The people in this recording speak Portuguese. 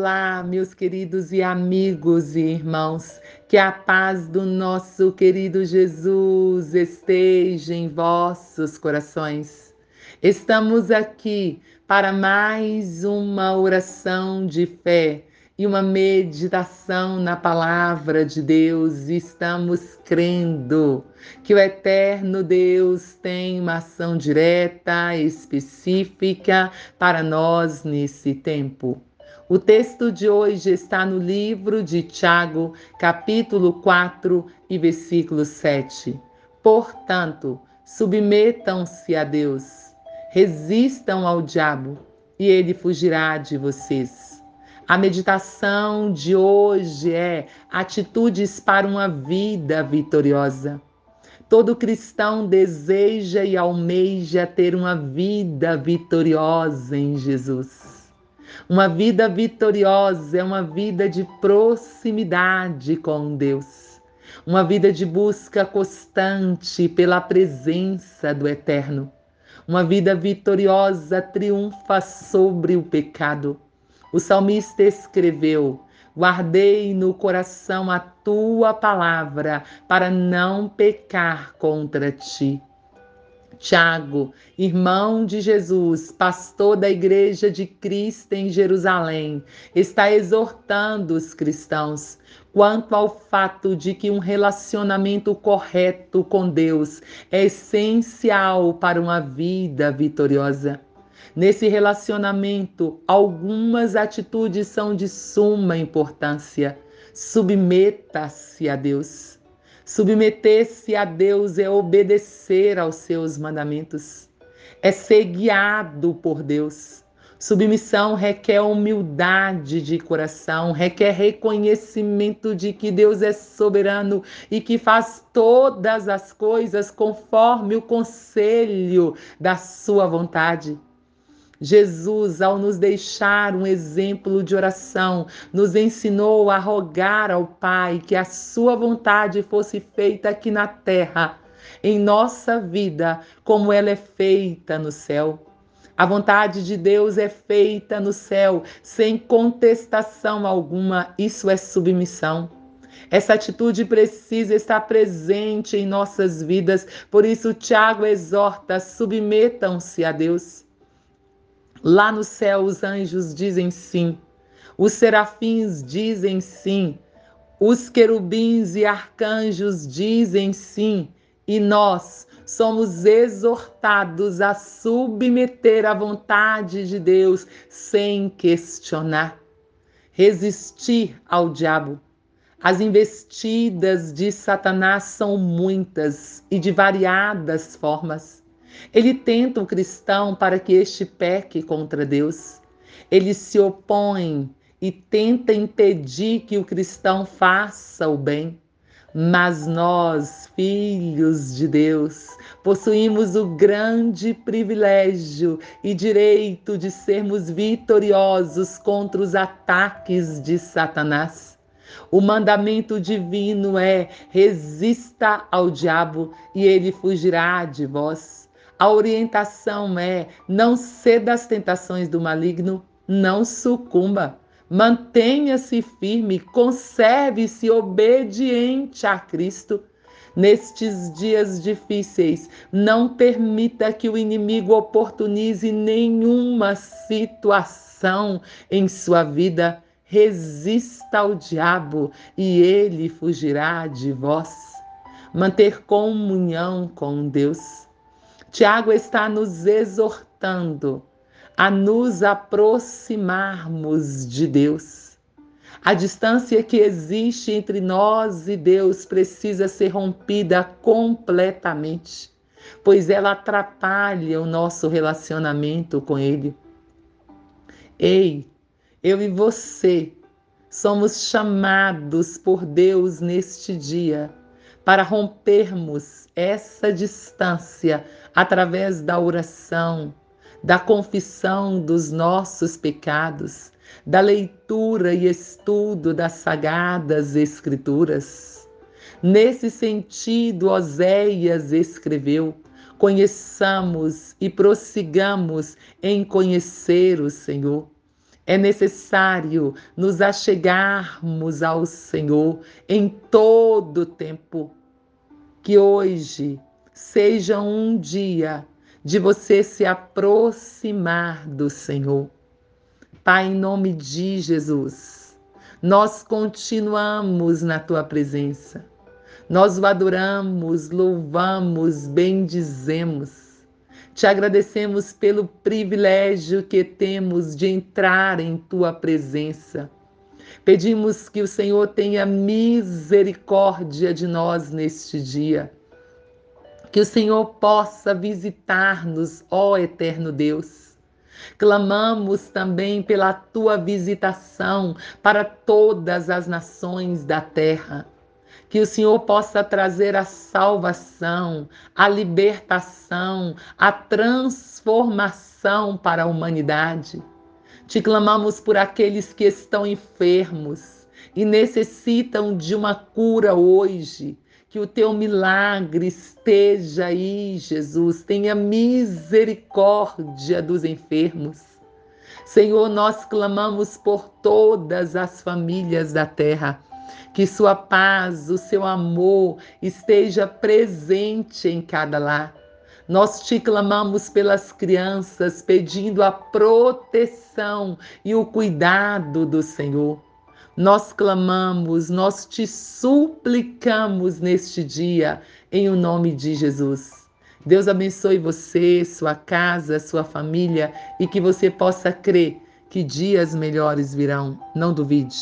Olá, meus queridos e amigos e irmãos, que a paz do nosso querido Jesus esteja em vossos corações. Estamos aqui para mais uma oração de fé e uma meditação na palavra de Deus. Estamos crendo que o eterno Deus tem uma ação direta, específica para nós nesse tempo. O texto de hoje está no livro de Tiago, capítulo 4 e versículo 7. Portanto, submetam-se a Deus, resistam ao diabo, e ele fugirá de vocês. A meditação de hoje é atitudes para uma vida vitoriosa. Todo cristão deseja e almeja ter uma vida vitoriosa em Jesus. Uma vida vitoriosa é uma vida de proximidade com Deus, uma vida de busca constante pela presença do Eterno. Uma vida vitoriosa triunfa sobre o pecado. O salmista escreveu: Guardei no coração a tua palavra para não pecar contra ti. Tiago, irmão de Jesus, pastor da Igreja de Cristo em Jerusalém, está exortando os cristãos quanto ao fato de que um relacionamento correto com Deus é essencial para uma vida vitoriosa. Nesse relacionamento, algumas atitudes são de suma importância. Submeta-se a Deus. Submeter-se a Deus é obedecer aos seus mandamentos, é ser guiado por Deus. Submissão requer humildade de coração, requer reconhecimento de que Deus é soberano e que faz todas as coisas conforme o conselho da sua vontade. Jesus, ao nos deixar um exemplo de oração, nos ensinou a rogar ao Pai que a sua vontade fosse feita aqui na terra, em nossa vida, como ela é feita no céu. A vontade de Deus é feita no céu, sem contestação alguma, isso é submissão. Essa atitude precisa estar presente em nossas vidas, por isso Tiago exorta: submetam-se a Deus. Lá no céu, os anjos dizem sim, os serafins dizem sim, os querubins e arcanjos dizem sim, e nós somos exortados a submeter à vontade de Deus sem questionar, resistir ao diabo. As investidas de Satanás são muitas e de variadas formas. Ele tenta o cristão para que este peque contra Deus. Ele se opõe e tenta impedir que o cristão faça o bem. Mas nós, filhos de Deus, possuímos o grande privilégio e direito de sermos vitoriosos contra os ataques de Satanás. O mandamento divino é: resista ao diabo e ele fugirá de vós. A orientação é: não ceda às tentações do maligno, não sucumba. Mantenha-se firme, conserve-se obediente a Cristo. Nestes dias difíceis, não permita que o inimigo oportunize nenhuma situação em sua vida. Resista ao diabo e ele fugirá de vós. Manter comunhão com Deus Tiago está nos exortando a nos aproximarmos de Deus. A distância que existe entre nós e Deus precisa ser rompida completamente, pois ela atrapalha o nosso relacionamento com Ele. Ei, eu e você somos chamados por Deus neste dia para rompermos essa distância através da oração, da confissão dos nossos pecados, da leitura e estudo das sagradas Escrituras. Nesse sentido, Oséias escreveu: Conheçamos e prossigamos em conhecer o Senhor. É necessário nos achegarmos ao Senhor em todo tempo. Que hoje seja um dia de você se aproximar do Senhor. Pai, em nome de Jesus, nós continuamos na tua presença. Nós o adoramos, louvamos, bendizemos. Te agradecemos pelo privilégio que temos de entrar em tua presença. Pedimos que o Senhor tenha misericórdia de nós neste dia. Que o Senhor possa visitar-nos, ó eterno Deus Clamamos também pela tua visitação para todas as nações da terra. Que o Senhor possa trazer a salvação, a libertação, a transformação para a humanidade. Te clamamos por aqueles que estão enfermos e necessitam de uma cura hoje que o teu milagre esteja aí, Jesus. Tenha misericórdia dos enfermos. Senhor, nós clamamos por todas as famílias da terra. Que sua paz, o seu amor esteja presente em cada lar. Nós te clamamos pelas crianças, pedindo a proteção e o cuidado do Senhor. Nós clamamos, nós te suplicamos neste dia, em o nome de Jesus. Deus abençoe você, sua casa, sua família e que você possa crer que dias melhores virão. Não duvide.